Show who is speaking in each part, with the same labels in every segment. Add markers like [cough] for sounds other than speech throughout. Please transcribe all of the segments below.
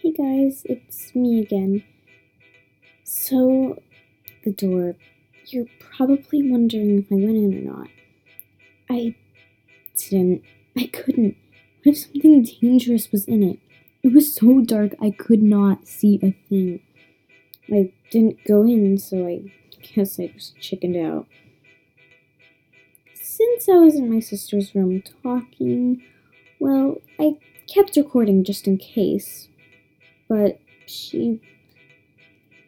Speaker 1: Hey guys, it's me again. So, the door. You're probably wondering if I went in or not. I didn't. I couldn't. What if something dangerous was in it? It was so dark I could not see a thing. I didn't go in, so I guess I just chickened out. Since I was in my sister's room talking, well, I kept recording just in case, but she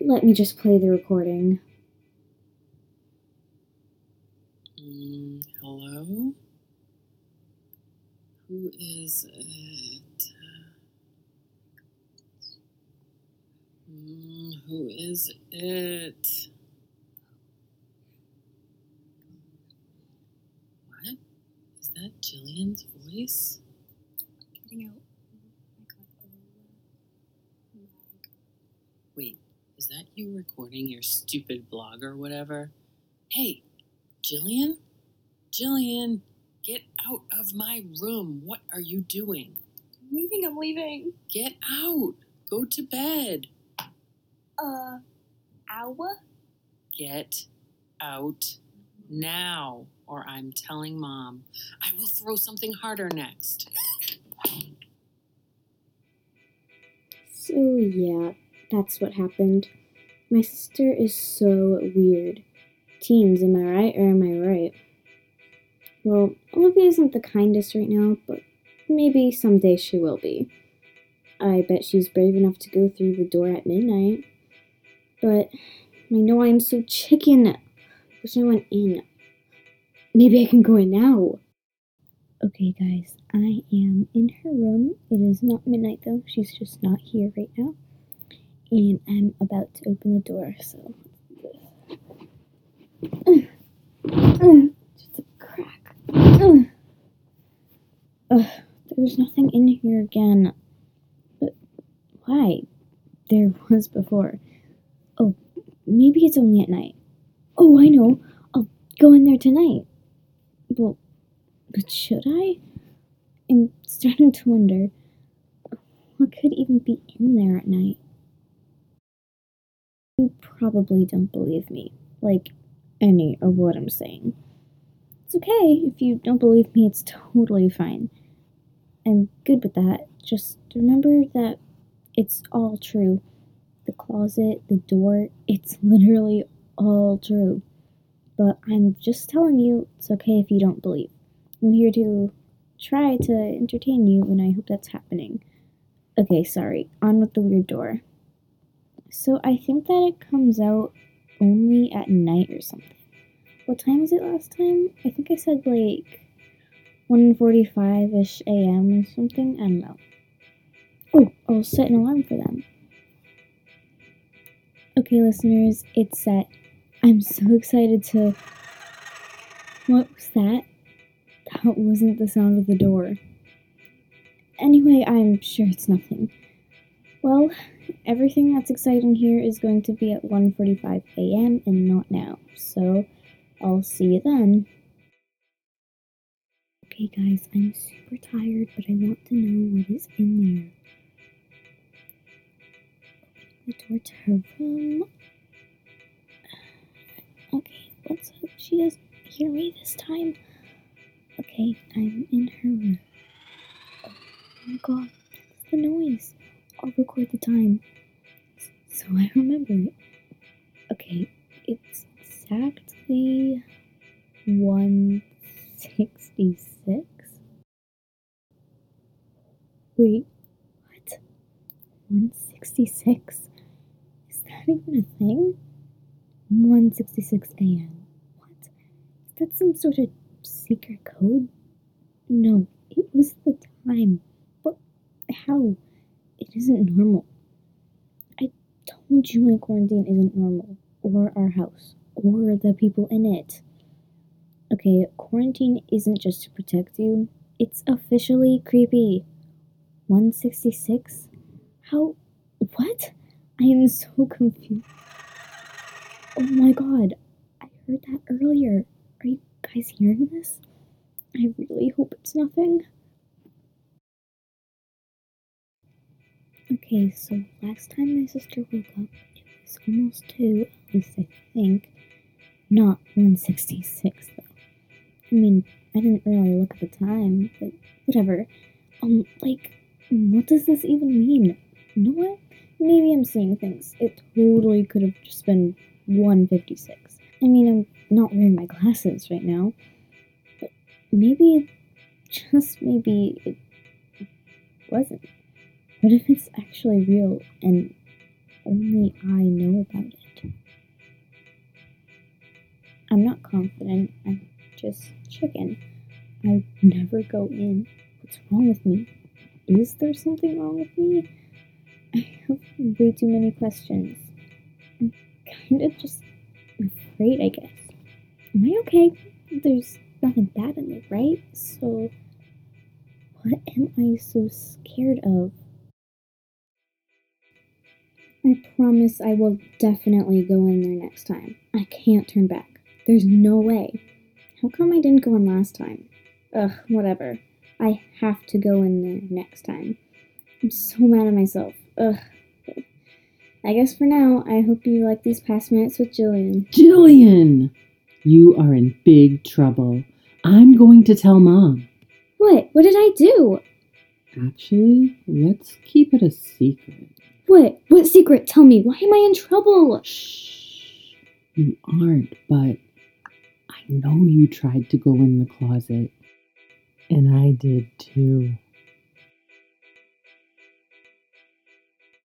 Speaker 1: let me just play the recording.
Speaker 2: Mm, hello? Who is it? Mm, who is it? What? Is that Jillian's voice?
Speaker 3: Getting out.
Speaker 2: Wait, is that you recording your stupid blog or whatever? Hey, Jillian? Jillian, get out of my room. What are you doing?
Speaker 3: I'm leaving, I'm leaving.
Speaker 2: Get out. Go to bed.
Speaker 3: Uh, hour?
Speaker 2: Get out now, or I'm telling mom. I will throw something harder next.
Speaker 1: So, yeah, that's what happened. My sister is so weird. Teens, am I right or am I right? Well, Olivia isn't the kindest right now, but maybe someday she will be. I bet she's brave enough to go through the door at midnight. But I know I'm so chicken. Wish I went in. Maybe I can go in now. Okay, guys, I am in her room. It is not midnight though. She's just not here right now. And I'm about to open the door, so. [clears throat] Just a crack. [clears throat] Ugh, there's nothing in here again. But why? There [laughs] was before. Oh, maybe it's only at night. Oh, I know. I'll go in there tonight. Well, but should I? I'm [laughs] starting to wonder what could even be in there at night. Probably don't believe me, like any of what I'm saying. It's okay if you don't believe me, it's totally fine. I'm good with that. Just remember that it's all true. The closet, the door, it's [laughs] literally all true. But I'm just telling you, it's okay if you don't believe. I'm here to try to entertain you, and I hope that's happening. Okay, sorry. On with the weird door. So I think that it comes out only at night or something. What time was it last time? I think I said like 1:45ish a.m. or something. I don't know. Oh, I'll set an alarm for them. Okay, listeners, it's set. I'm so excited to. What was that? That wasn't the sound of the door. Anyway, I'm sure it's nothing. Well, everything that's exciting here is going to be at 1:45 a.m. and not now. So, I'll see you then. Okay, guys, I'm super tired, but I want to know what is in there. The door to her room. Okay, let's hope she doesn't hear me this time. Okay, I'm in her room. Oh my god, that's the noise. I'll the time so I remember it. Okay, it's exactly 166. Wait, what? 166? Is that even a thing? 166 a.m. What? Is that some sort of secret code? No, it was the time. But how? It isn't normal. I told you my quarantine isn't normal, or our house, or the people in it. Okay, quarantine isn't just to protect you, it's officially creepy. 166? How? What? I am so confused. Oh my god, I heard that earlier. Are you guys hearing this? I really hope it's nothing. Okay, so last time my sister woke up, it was almost 2, at least I think. Not 166, though. I mean, I didn't really look at the time, but whatever. Um, like, what does this even mean? You know what? Maybe I'm seeing things. It totally could have just been 156. I mean, I'm not wearing my glasses right now, but maybe, just maybe, it wasn't. What if it's actually real and only I know about it? I'm not confident. I'm just chicken. I never go in. What's wrong with me? Is there something wrong with me? [laughs] I have way too many questions. I'm kind of just afraid, I guess. Am I okay? There's nothing bad in there, right? So, what am I so scared of? I promise I will definitely go in there next time. I can't turn back. There's no way. How come I didn't go in last time? Ugh, whatever. I have to go in there next time. I'm so mad at myself. Ugh. I guess for now, I hope you like these past minutes with Jillian.
Speaker 2: Jillian! You are in big trouble. I'm going to tell Mom.
Speaker 1: What? What did I do?
Speaker 2: Actually, let's keep it a secret.
Speaker 1: What? What secret? Tell me. Why am I in trouble?
Speaker 2: Shh. You aren't, but I know you tried to go in the closet. And I did too.